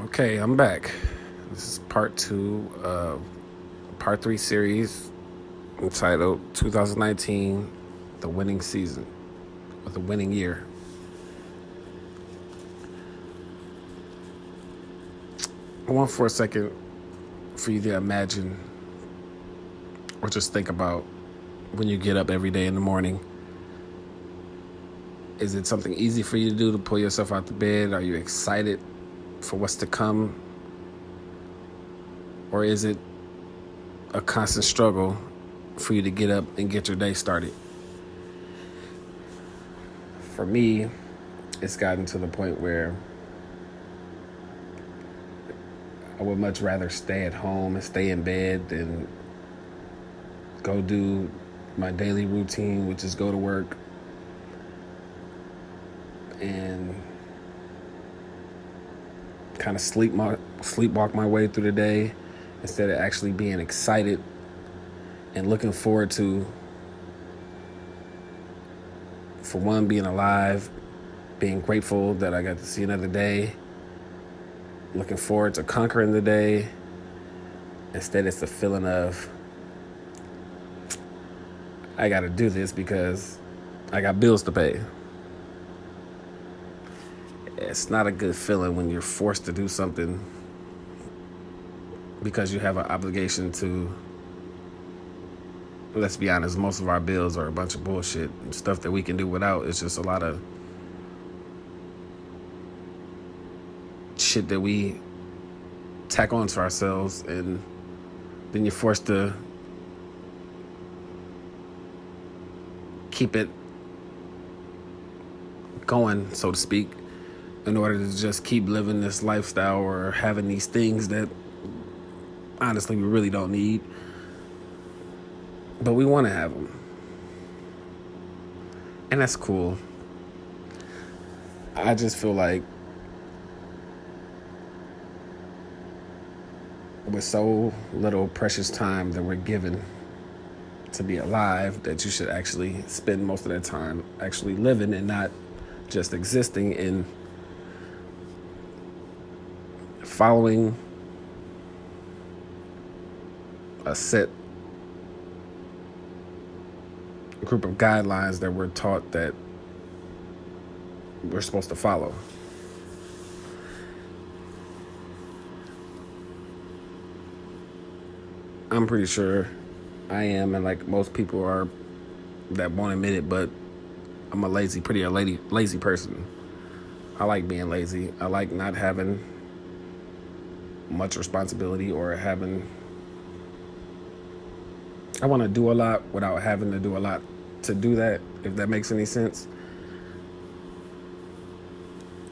Okay, I'm back. This is part two of part three series entitled 2019 The Winning Season or The Winning Year. I want for a second for you to imagine or just think about when you get up every day in the morning. Is it something easy for you to do to pull yourself out the bed? Are you excited for what's to come? Or is it a constant struggle for you to get up and get your day started? For me, it's gotten to the point where I would much rather stay at home and stay in bed than go do my daily routine, which is go to work and kind of sleep my sleepwalk my way through the day instead of actually being excited and looking forward to for one being alive being grateful that i got to see another day looking forward to conquering the day instead it's a feeling of i got to do this because i got bills to pay it's not a good feeling when you're forced to do something because you have an obligation to let's be honest most of our bills are a bunch of bullshit. Stuff that we can do without it's just a lot of shit that we tack on to ourselves and then you're forced to keep it going so to speak in order to just keep living this lifestyle or having these things that honestly we really don't need. But we want to have them. And that's cool. I just feel like with so little precious time that we're given to be alive that you should actually spend most of that time actually living and not just existing in following a set group of guidelines that we're taught that we're supposed to follow. I'm pretty sure I am, and like most people are that won't admit it, but I'm a lazy, pretty a lady, lazy person. I like being lazy. I like not having much responsibility or having I want to do a lot without having to do a lot to do that if that makes any sense.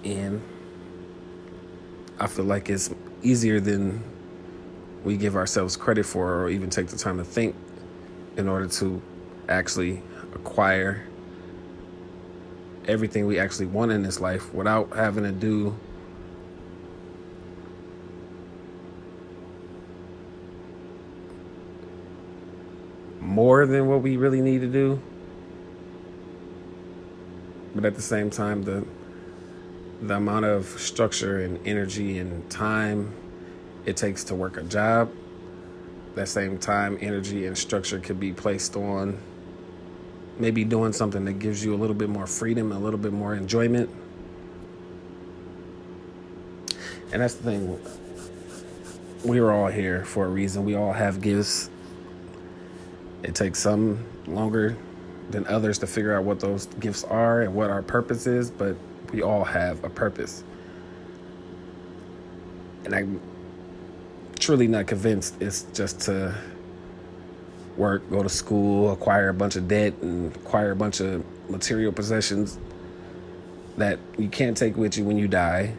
And I feel like it's easier than we give ourselves credit for or even take the time to think in order to actually acquire everything we actually want in this life without having to do more than what we really need to do. But at the same time, the the amount of structure and energy and time it takes to work a job, that same time, energy, and structure could be placed on maybe doing something that gives you a little bit more freedom, a little bit more enjoyment. And that's the thing. We're all here for a reason. We all have gifts it takes some longer than others to figure out what those gifts are and what our purpose is, but we all have a purpose. And I'm truly not convinced it's just to work, go to school, acquire a bunch of debt, and acquire a bunch of material possessions that you can't take with you when you die,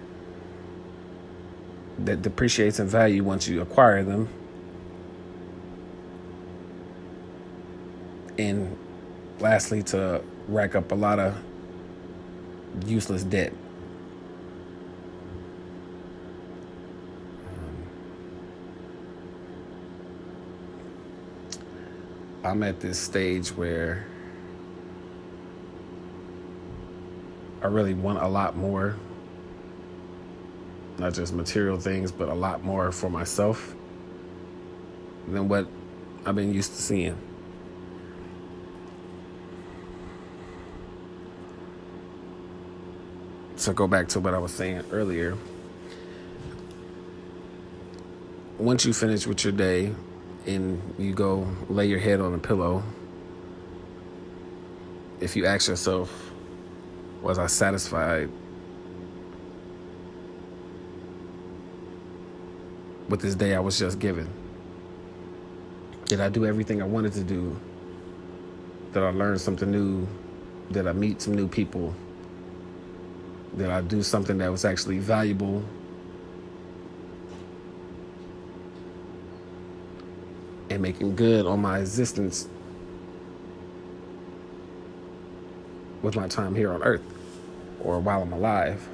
that depreciates in value once you acquire them and lastly to rack up a lot of useless debt. Um, I'm at this stage where I really want a lot more. not just material things, but a lot more for myself than what I've been used to seeing. So go back to what I was saying earlier. Once you finish with your day and you go lay your head on a pillow, if you ask yourself, was I satisfied with this day I was just given? Did I do everything I wanted to do? Did I learn something new? Did I meet some new people? Did I do something that was actually valuable? And making good on my existence with my time here on earth or while I'm alive?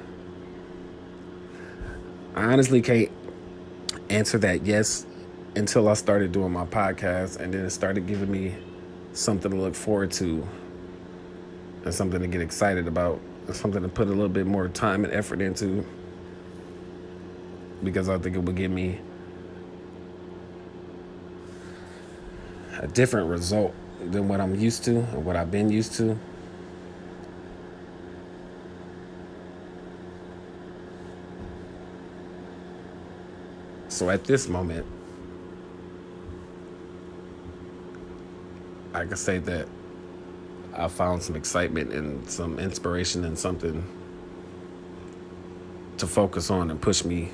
I honestly can't answer that yes until I started doing my podcast and then it started giving me something to look forward to and something to get excited about something to put a little bit more time and effort into because I think it would give me a different result than what I'm used to and what I've been used to. So at this moment, I can say that I found some excitement and some inspiration and something to focus on and push me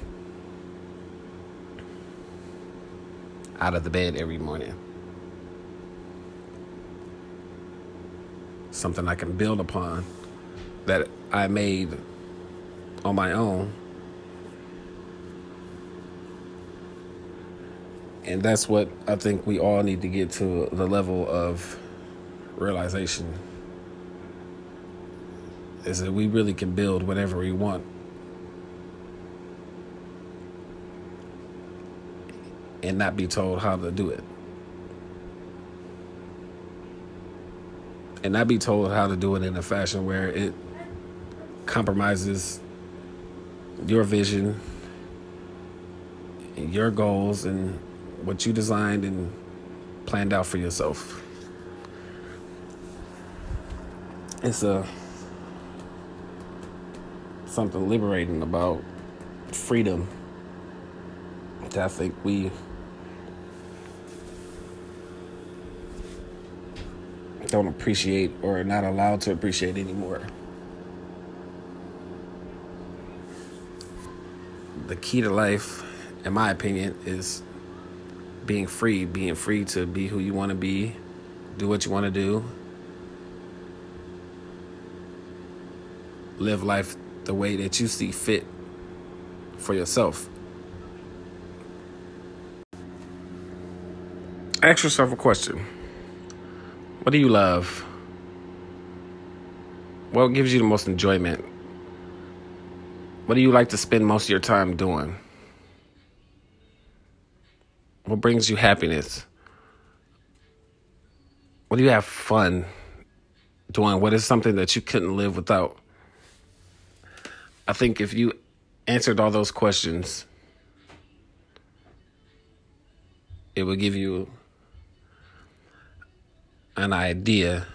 out of the bed every morning. Something I can build upon that I made on my own and that's what I think we all need to get to the level of realization is that we really can build whatever we want. And not be told how to do it. And not be told how to do it in a fashion where it compromises your vision, your goals, and what you designed and planned out for yourself. It's a something liberating about freedom that I think we don't appreciate or are not allowed to appreciate anymore. The key to life, in my opinion, is being free, being free to be who you want to be, do what you want to do, live life the way that you see fit for yourself. Ask yourself a question What do you love? What gives you the most enjoyment? What do you like to spend most of your time doing? What brings you happiness? What do you have fun doing? What is something that you couldn't live without? I think if you answered all those questions, it would give you an idea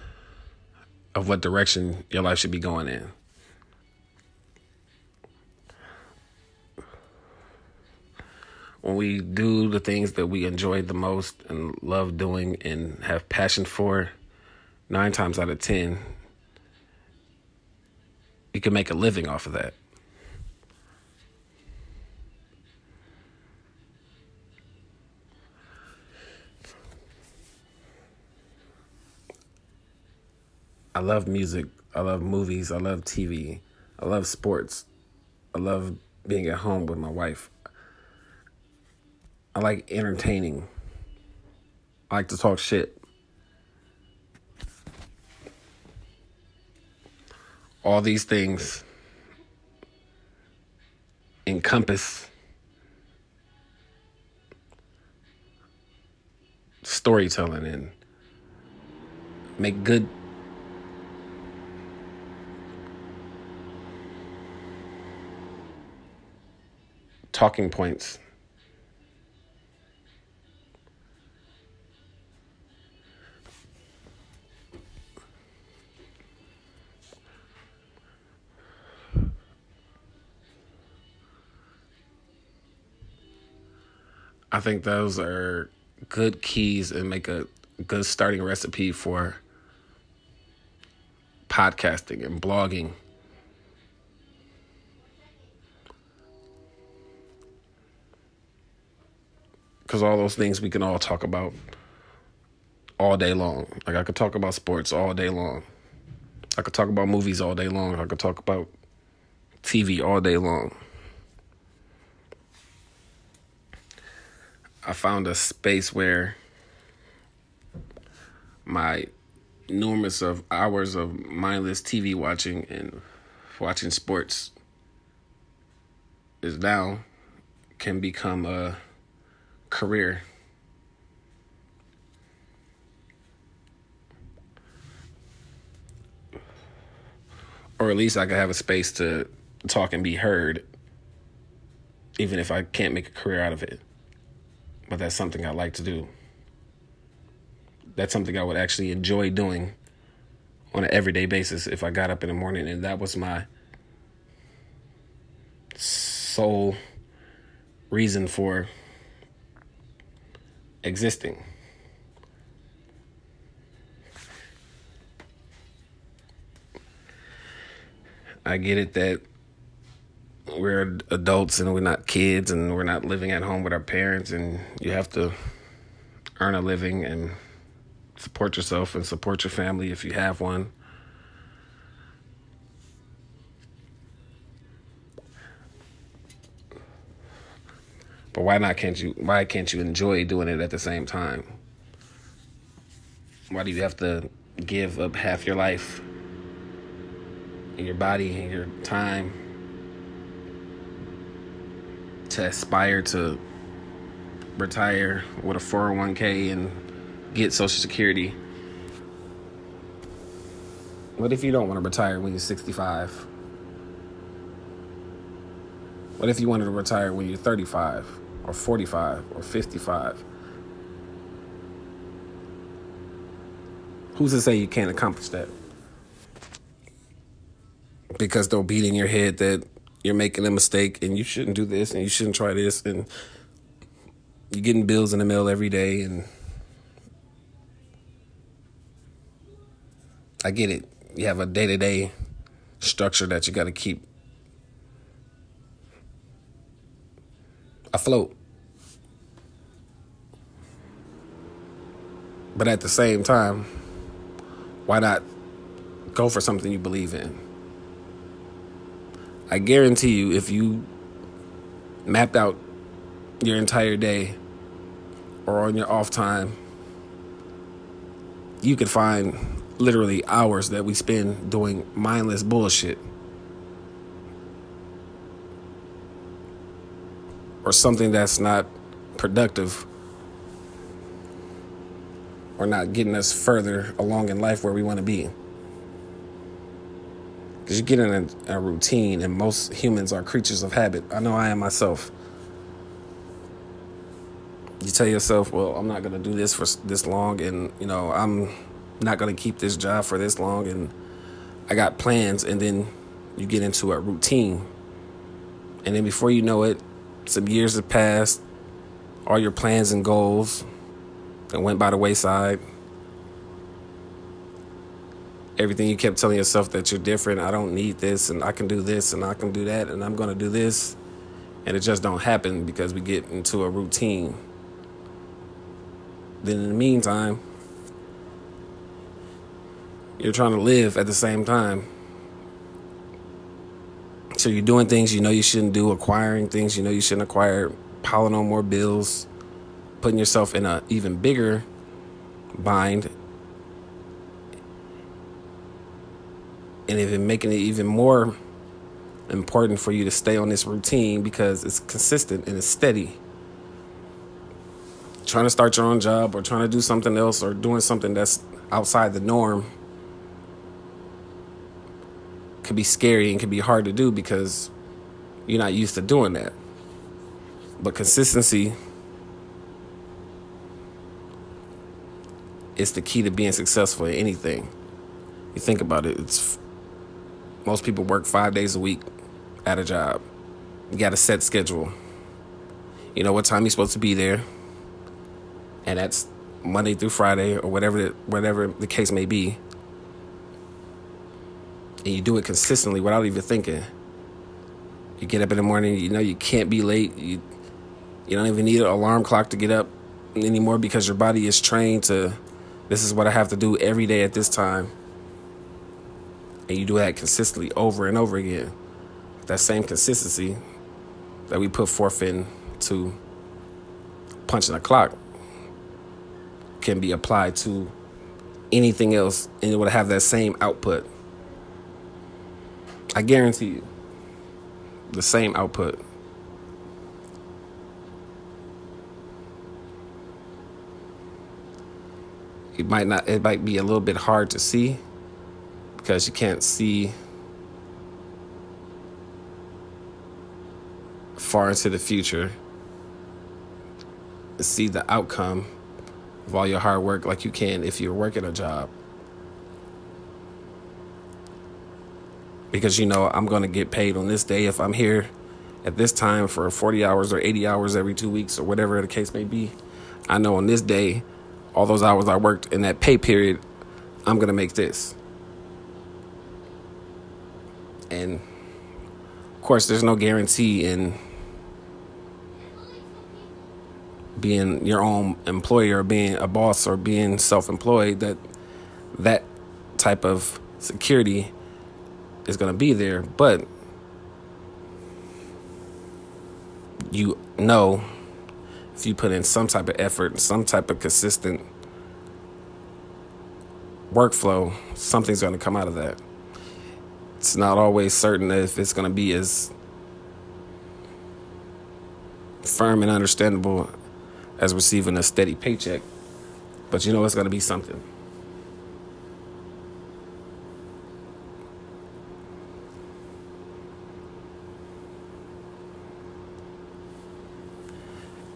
of what direction your life should be going in. when we do the things that we enjoy the most and love doing and have passion for, nine times out of ten, you can make a living off of that. I love music. I love movies. I love TV. I love sports. I love being at home with my wife. I like entertaining. I like to talk shit. All these things encompass storytelling and make good talking points. I think those are good keys and make a good starting recipe for podcasting and blogging. Because all those things we can all talk about all day long. Like I could talk about sports all day long. I could talk about movies all day long. I could talk about TV all day long. I found a space where my enormous of hours of mindless TV watching and watching sports is now can become a career. Or at least I could have a space to talk and be heard, even if I can't make a career out of it but that's something I like to do. That's something I would actually enjoy doing on an everyday basis if I got up in the morning and that was my sole reason for existing. I get it that we're adults and we're not kids and we're not living at home with our parents and you have to earn a living and support yourself and support your family if you have one. But why not can't you why can't you enjoy doing it at the same time? Why do you have to give up half your life and your body and your time to aspire to retire with a 401k and get Social Security. What if you don't want to retire when you're 65? What if you wanted to retire when you're 35 or 45 or 55? Who's to say you can't accomplish that? Because they'll beat in your head that you're making a mistake and you shouldn't do this and you shouldn't try this and you're getting bills in the mail every day and I get it. You have a day to day structure that you got to keep afloat. But at the same time, why not go for something you believe in? I guarantee you, if you mapped out your entire day or on your off time, you could find literally hours that we spend doing mindless bullshit. Or something that's not productive or not getting us further along in life where we want to be. Because you get in a, a routine, and most humans are creatures of habit. I know I am myself. You tell yourself, well, I'm not going to do this for this long, and, you know, I'm not going to keep this job for this long, and I got plans, and then you get into a routine. And then before you know it, some years have passed, all your plans and goals that went by the wayside. Everything you kept telling yourself that you're different i don't need this and i can do this and i can do that and i'm going to do this and it just don't happen because we get into a routine. Then in the meantime you're trying to live at the same time. So you're doing things you know you shouldn't do acquiring things you know you shouldn't acquire piling on more bills putting yourself in a even bigger bind and even making it even more important for you to stay on this routine because it's consistent and it's steady. Trying to start your own job or trying to do something else or doing something that's outside the norm could be scary and can be hard to do because you're not used to doing that. But consistency is the key to being successful in anything. You think about it, it's most people work 5 days a week at a job. You got a set schedule. You know what time you're supposed to be there. And that's Monday through Friday or whatever the, whatever the case may be. And you do it consistently without even thinking. You get up in the morning, you know you can't be late. You you don't even need an alarm clock to get up anymore because your body is trained to this is what I have to do every day at this time. And you do that consistently over and over again. That same consistency that we put forth in to punching a clock can be applied to anything else and it would have that same output. I guarantee you the same output. It might not it might be a little bit hard to see because you can't see far into the future see the outcome of all your hard work like you can if you're working a job. Because you know, I'm going to get paid on this day if I'm here at this time for 40 hours or 80 hours every two weeks or whatever the case may be. I know on this day, all those hours I worked in that pay period, I'm going to make this. And of course, there's no guarantee in being your own employer or being a boss or being self-employed that that type of security is going to be there but you know if you put in some type of effort some type of consistent workflow something's going to come out of that it's not always certain if it's going to be as firm and understandable as receiving a steady paycheck. But you know it's going to be something.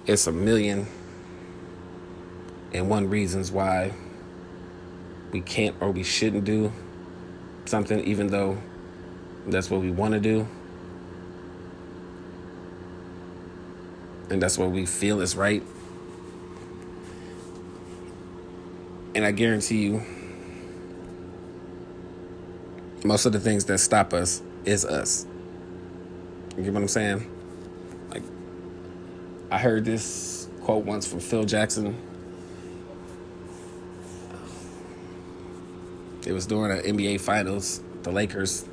It's a million and one reasons why we can't or we shouldn't do something, even though that's what we want to do. And that's what we feel is right. And I guarantee you, most of the things that stop us is us. You get what I'm saying? I heard this quote once from Phil Jackson. It was during the NBA Finals, the Lakers.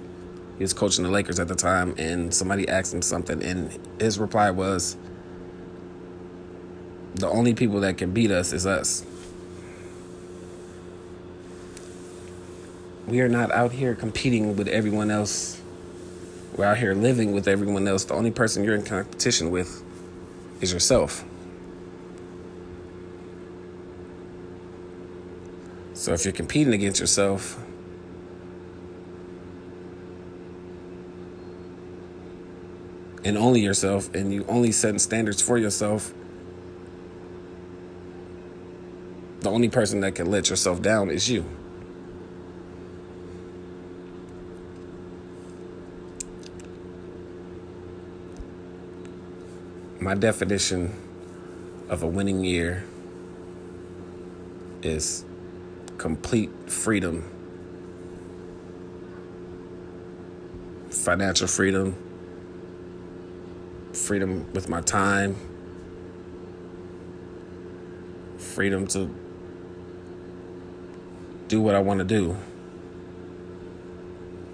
He was coaching the Lakers at the time, and somebody asked him something, and his reply was, The only people that can beat us is us. we are not out here competing with everyone else. We're out here living with everyone else. The only person you're in competition with is yourself. So if you're competing against yourself, and only yourself, and you only setting standards for yourself, the only person that can let yourself down is you. My definition of a winning year is complete freedom, financial freedom, freedom with my time, freedom to do what I want to do,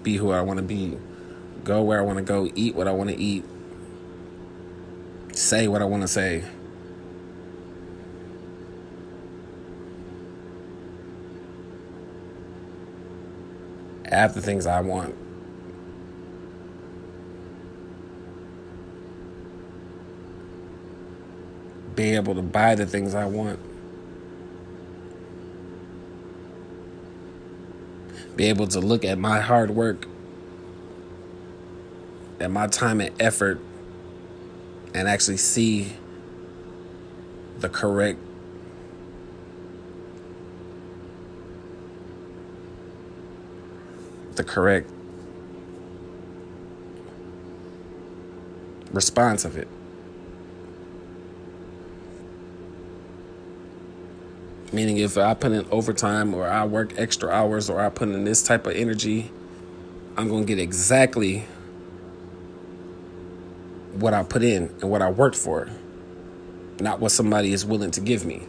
be who I want to be, go where I want to go, eat what I want to eat say what I want to say. Have the things I want. Be able to buy the things I want. Be able to look at my hard work, at my time and effort and actually see the correct the correct response of it. Meaning, if I put in overtime or I work extra hours or I put in this type of energy, I'm going to get exactly what I put in and what I worked for, not what somebody is willing to give me.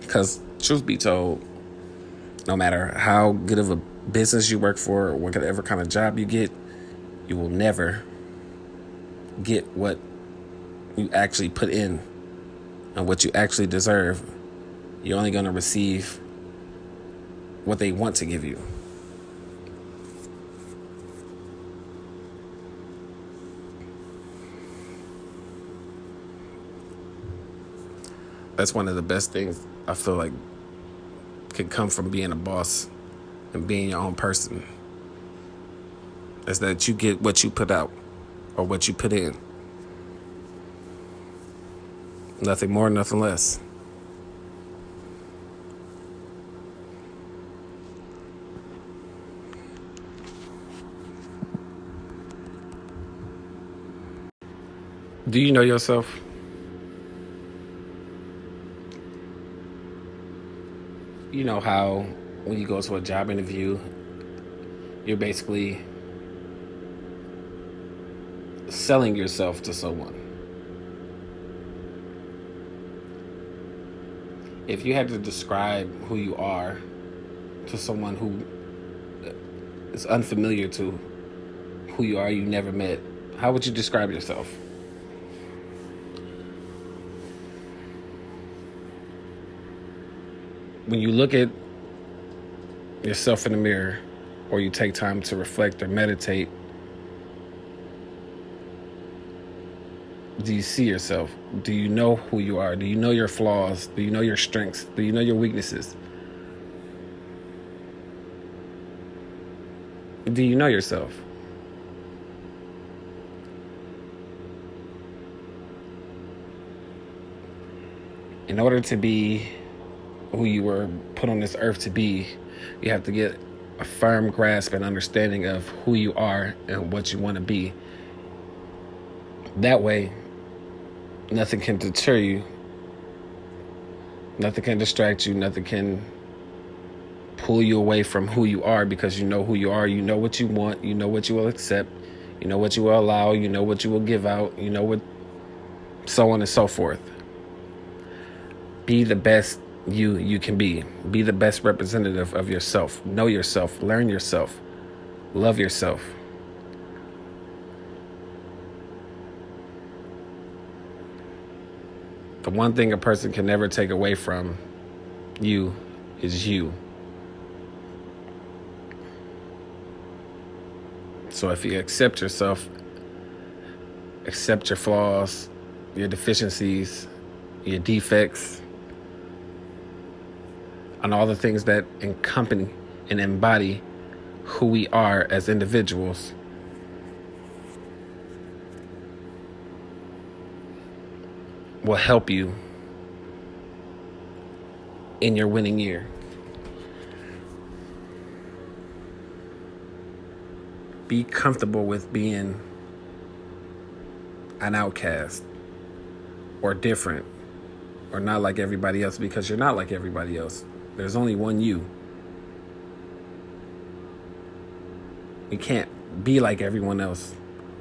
Because, truth be told, no matter how good of a business you work for or whatever kind of job you get, you will never get what you actually put in and what you actually deserve. You're only going to receive what they want to give you. That's one of the best things I feel like can come from being a boss and being your own person is that you get what you put out or what you put in. Nothing more, nothing less. Do you know yourself? You know how when you go to a job interview, you're basically selling yourself to someone. If you had to describe who you are to someone who is unfamiliar to who you are, you never met, how would you describe yourself? When you look at yourself in the mirror or you take time to reflect or meditate, do you see yourself? Do you know who you are? Do you know your flaws? Do you know your strengths? Do you know your weaknesses? Do you know yourself? In order to be who you were put on this earth to be, you have to get a firm grasp and understanding of who you are and what you want to be. That way, nothing can deter you, nothing can distract you, nothing can pull you away from who you are because you know who you are, you know what you want, you know what you will accept, you know what you will allow, you know what you will give out, you know what, so on and so forth. Be the best you you can be. Be the best representative of yourself. Know yourself, learn yourself, love yourself. The one thing a person can never take away from you is you. So if you accept yourself, accept your flaws, your deficiencies, your defects, on all the things that accompany and embody who we are as individuals. Will help you in your winning year. Be comfortable with being an outcast or different or not like everybody else because you're not like everybody else. There's only one you. You can't be like everyone else.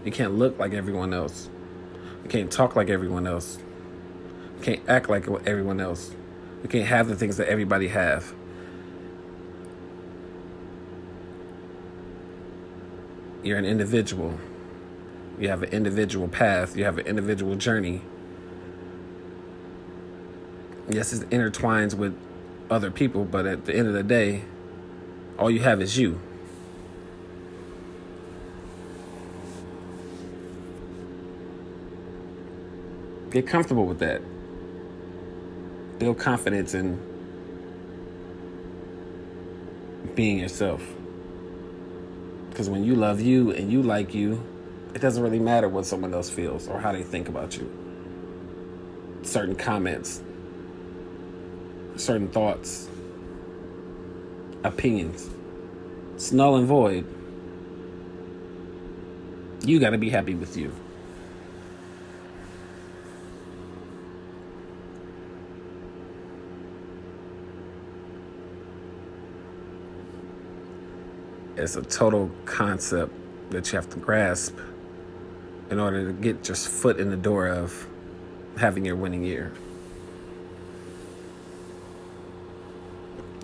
You can't look like everyone else. You can't talk like everyone else. You can't act like everyone else. You can't have the things that everybody have. You're an individual. You have an individual path. You have an individual journey. Yes, it intertwines with other people, but at the end of the day, all you have is you. Get comfortable with that. Build confidence in being yourself. Because when you love you and you like you, it doesn't really matter what someone else feels or how they think about you. Certain comments, certain thoughts, opinions. It's null and void. You got to be happy with you. It's a total concept that you have to grasp in order to get just foot in the door of having your winning year.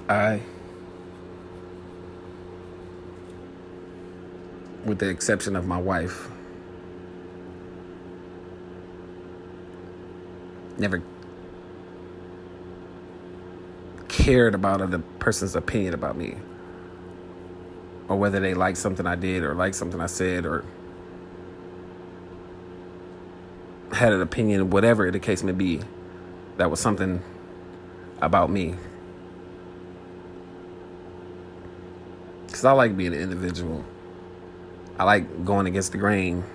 I, with the exception of my wife, never cared about other person's opinion about me or whether they liked something I did or liked something I said or had an opinion, whatever the case may be, that was something about me. Because I like being an individual, I like going against the grain,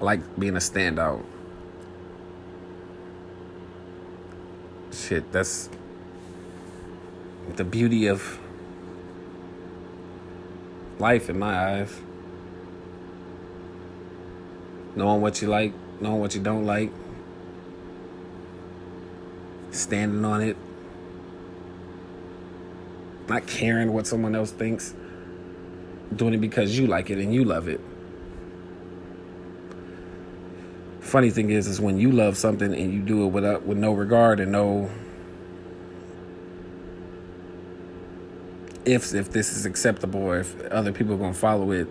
I like being a standout. Shit, that's the beauty of life in my eyes. Knowing what you like, knowing what you don't like, standing on it, not caring what someone else thinks, doing it because you like it and you love it. Funny thing is, is when you love something and you do it without uh, with no regard and no if if this is acceptable or if other people are gonna follow it,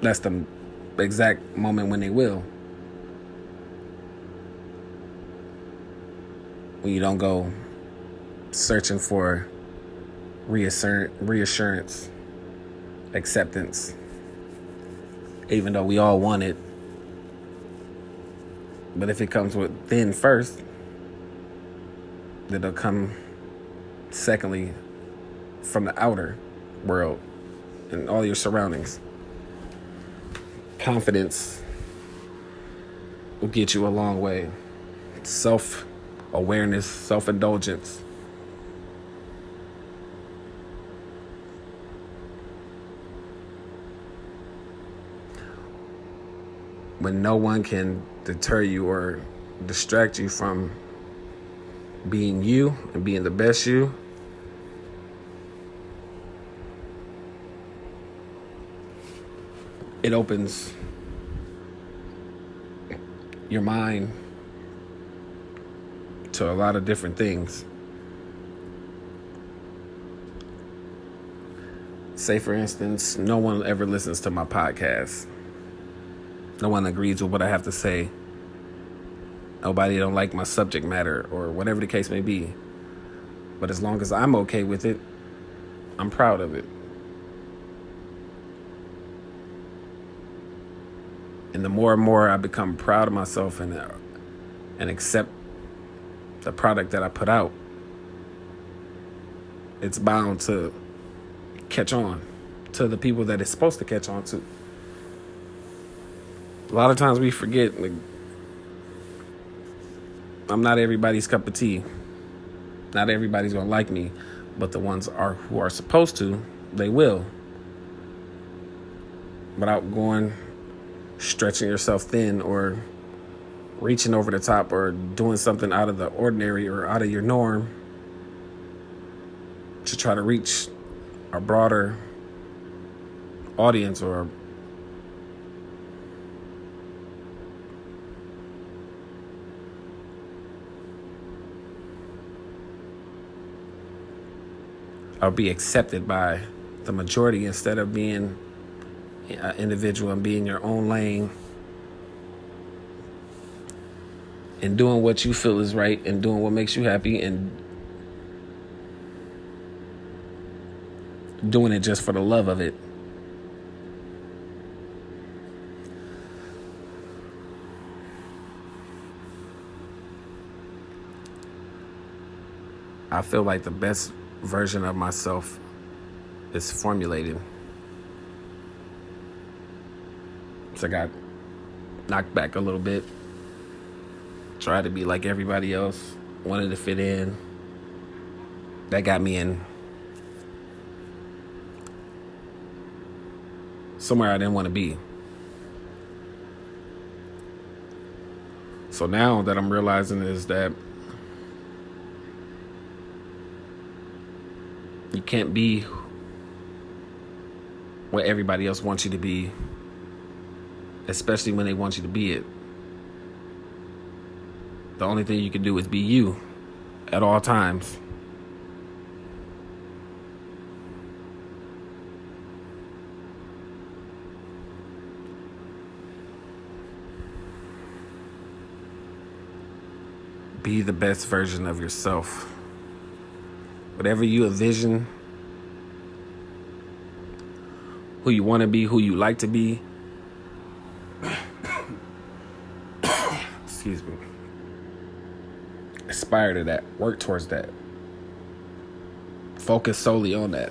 that's the exact moment when they will. When you don't go searching for reassurance, reassurance, acceptance, even though we all want it. But if it comes within first, then it'll come secondly from the outer world and all your surroundings. Confidence will get you a long way. Self awareness, self indulgence. When no one can deter you or distract you from being you and being the best you, it opens your mind to a lot of different things. Say, for instance, no one ever listens to my podcast. No one agrees with what I have to say. Nobody don't like my subject matter or whatever the case may be. But as long as I'm okay with it, I'm proud of it. and the more and more I become proud of myself and uh, and accept the product that I put out, it's bound to catch on to the people that it's supposed to catch on to. A lot of times we forget like, I'm not everybody's cup of tea. Not everybody's gonna like me, but the ones are who are supposed to, they will. Without going stretching yourself thin or reaching over the top or doing something out of the ordinary or out of your norm to try to reach a broader audience or or be accepted by the majority instead of being uh, individual and being your own lane and doing what you feel is right and doing what makes you happy and doing it just for the love of it. I feel like the best version of myself is formulated. So I got knocked back a little bit. Tried to be like everybody else, wanted to fit in. That got me in somewhere I didn't want to be. So now that I'm realizing is that can't be what everybody else wants you to be, especially when they want you to be it. The only thing you can do is be you at all times. Be the best version of yourself. Whatever you envision, who you want to be, who you like to be. Excuse me. Aspire to that. Work towards that. Focus solely on that.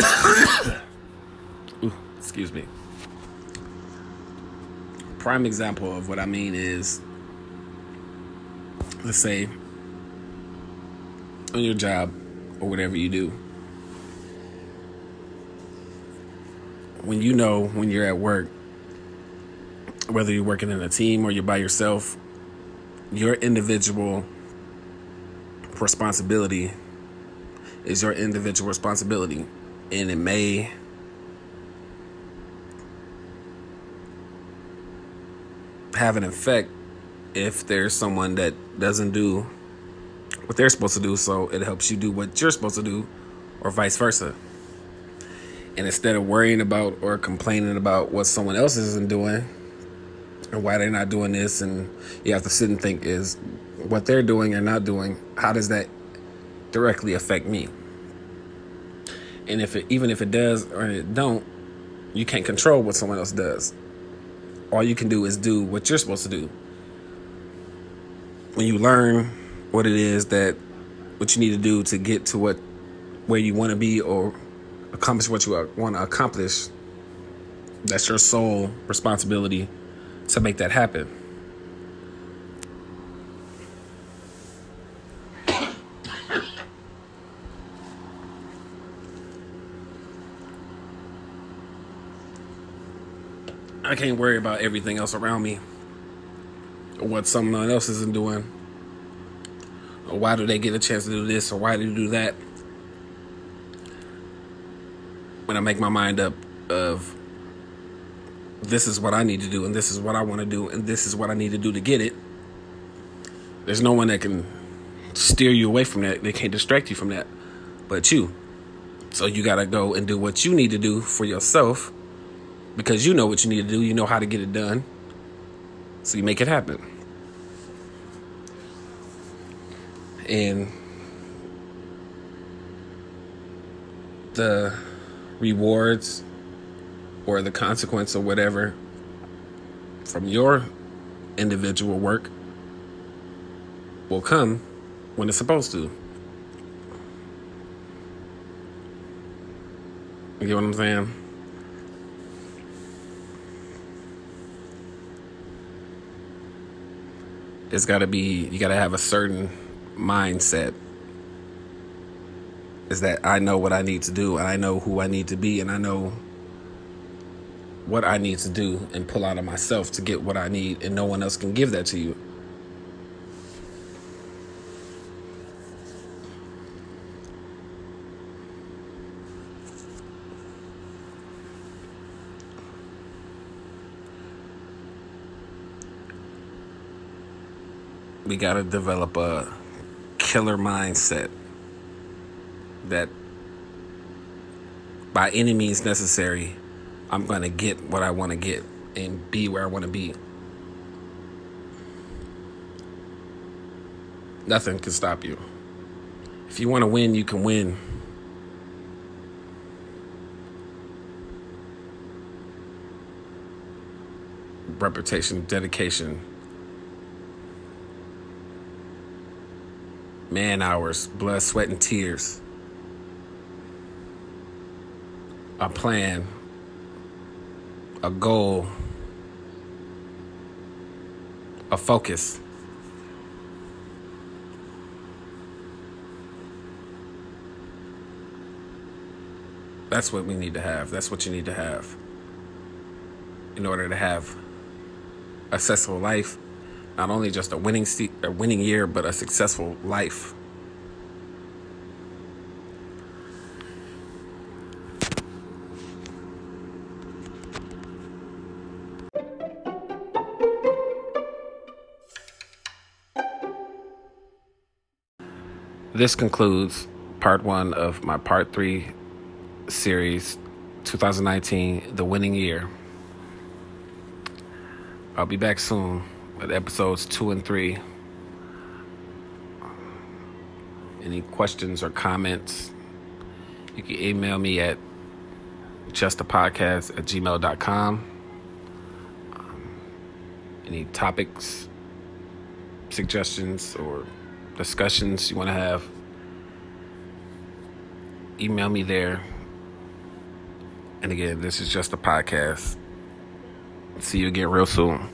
Ooh, excuse me. Prime example of what I mean is let's say on your job or whatever you do. When you know when you're at work, whether you're working in a team or you're by yourself, your individual responsibility is your individual responsibility. And it may have an effect if there's someone that doesn't do what they're supposed to do, so it helps you do what you're supposed to do, or vice versa. And instead of worrying about or complaining about what someone else isn't doing or why they're not doing this, and you have to sit and think is what they're doing or not doing, how does that directly affect me? And if it even if it does or it don't, you can't control what someone else does. All you can do is do what you're supposed to do. When you learn what it is that what you need to do to get to what where you want to be or accomplish what you want to accomplish that's your sole responsibility to make that happen. I can't worry about everything else around me or what someone else isn't doing or why do they get a chance to do this or why do they do that? When i make my mind up of this is what i need to do and this is what i want to do and this is what i need to do to get it there's no one that can steer you away from that. They can't distract you from that. But you. So you got to go and do what you need to do for yourself because you know what you need to do. You know how to get it done. So you make it happen and the rewards or the consequence or whatever from your individual work will come when it's supposed to. You get what I'm saying? It's got to be, you got to have a certain mindset is that I know what I need to do and I know who I need to be and I know what I need to do and pull out of myself to get what I need and no one else can give that to you. We got to develop a killer mindset that by any means necessary, I'm going to get what I want to get and be where I want to be. Nothing can stop you. If you want to win, you can win. Reputation, dedication, man hours, blood, sweat, and tears. a plan, a goal, a focus. That's what we need to have. That's what you need to have in order to have a successful life. Not only just a winning se- a winning year, but a successful life. This concludes part one of my part three series 2019 The Winning Year. I'll be back soon with episodes two and three. Any questions or comments, you can email me at justapodcast at gmail.com. Um, any topics, suggestions, or discussions you want to have, email me there. And again, this is just a podcast. See you again real soon.